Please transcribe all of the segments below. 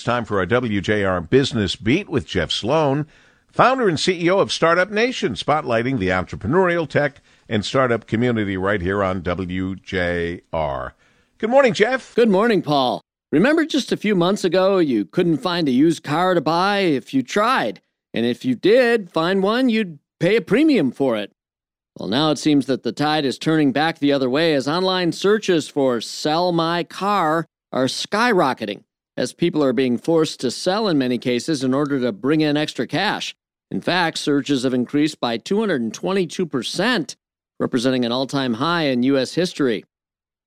It's time for our WJR Business Beat with Jeff Sloan, founder and CEO of Startup Nation, spotlighting the entrepreneurial tech and startup community right here on WJR. Good morning, Jeff. Good morning, Paul. Remember just a few months ago, you couldn't find a used car to buy if you tried. And if you did find one, you'd pay a premium for it. Well, now it seems that the tide is turning back the other way as online searches for sell my car are skyrocketing as people are being forced to sell in many cases in order to bring in extra cash. In fact, searches have increased by 222%, representing an all time high in U.S. history.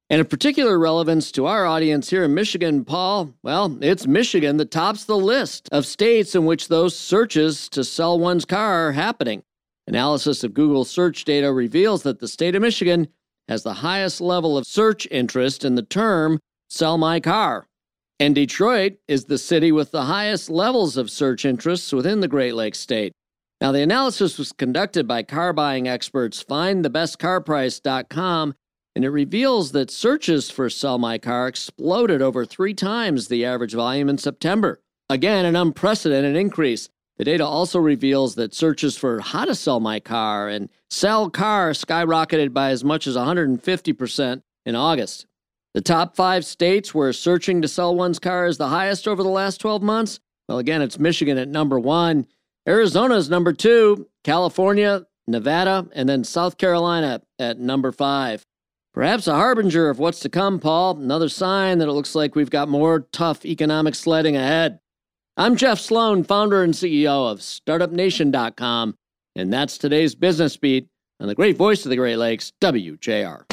And of particular relevance to our audience here in Michigan, Paul, well, it's Michigan that tops the list of states in which those searches to sell one's car are happening. Analysis of Google search data reveals that the state of Michigan has the highest level of search interest in the term sell my car. And Detroit is the city with the highest levels of search interests within the Great Lakes state. Now, the analysis was conducted by car buying experts findthebestcarprice.com, and it reveals that searches for Sell My Car exploded over three times the average volume in September. Again, an unprecedented increase. The data also reveals that searches for how to sell my car and sell car skyrocketed by as much as 150% in August. The top five states where searching to sell one's car is the highest over the last 12 months. Well, again, it's Michigan at number one, Arizona is number two, California, Nevada, and then South Carolina at number five. Perhaps a harbinger of what's to come, Paul. Another sign that it looks like we've got more tough economic sledding ahead. I'm Jeff Sloan, founder and CEO of StartupNation.com, and that's today's Business Beat on the great voice of the Great Lakes, WJR.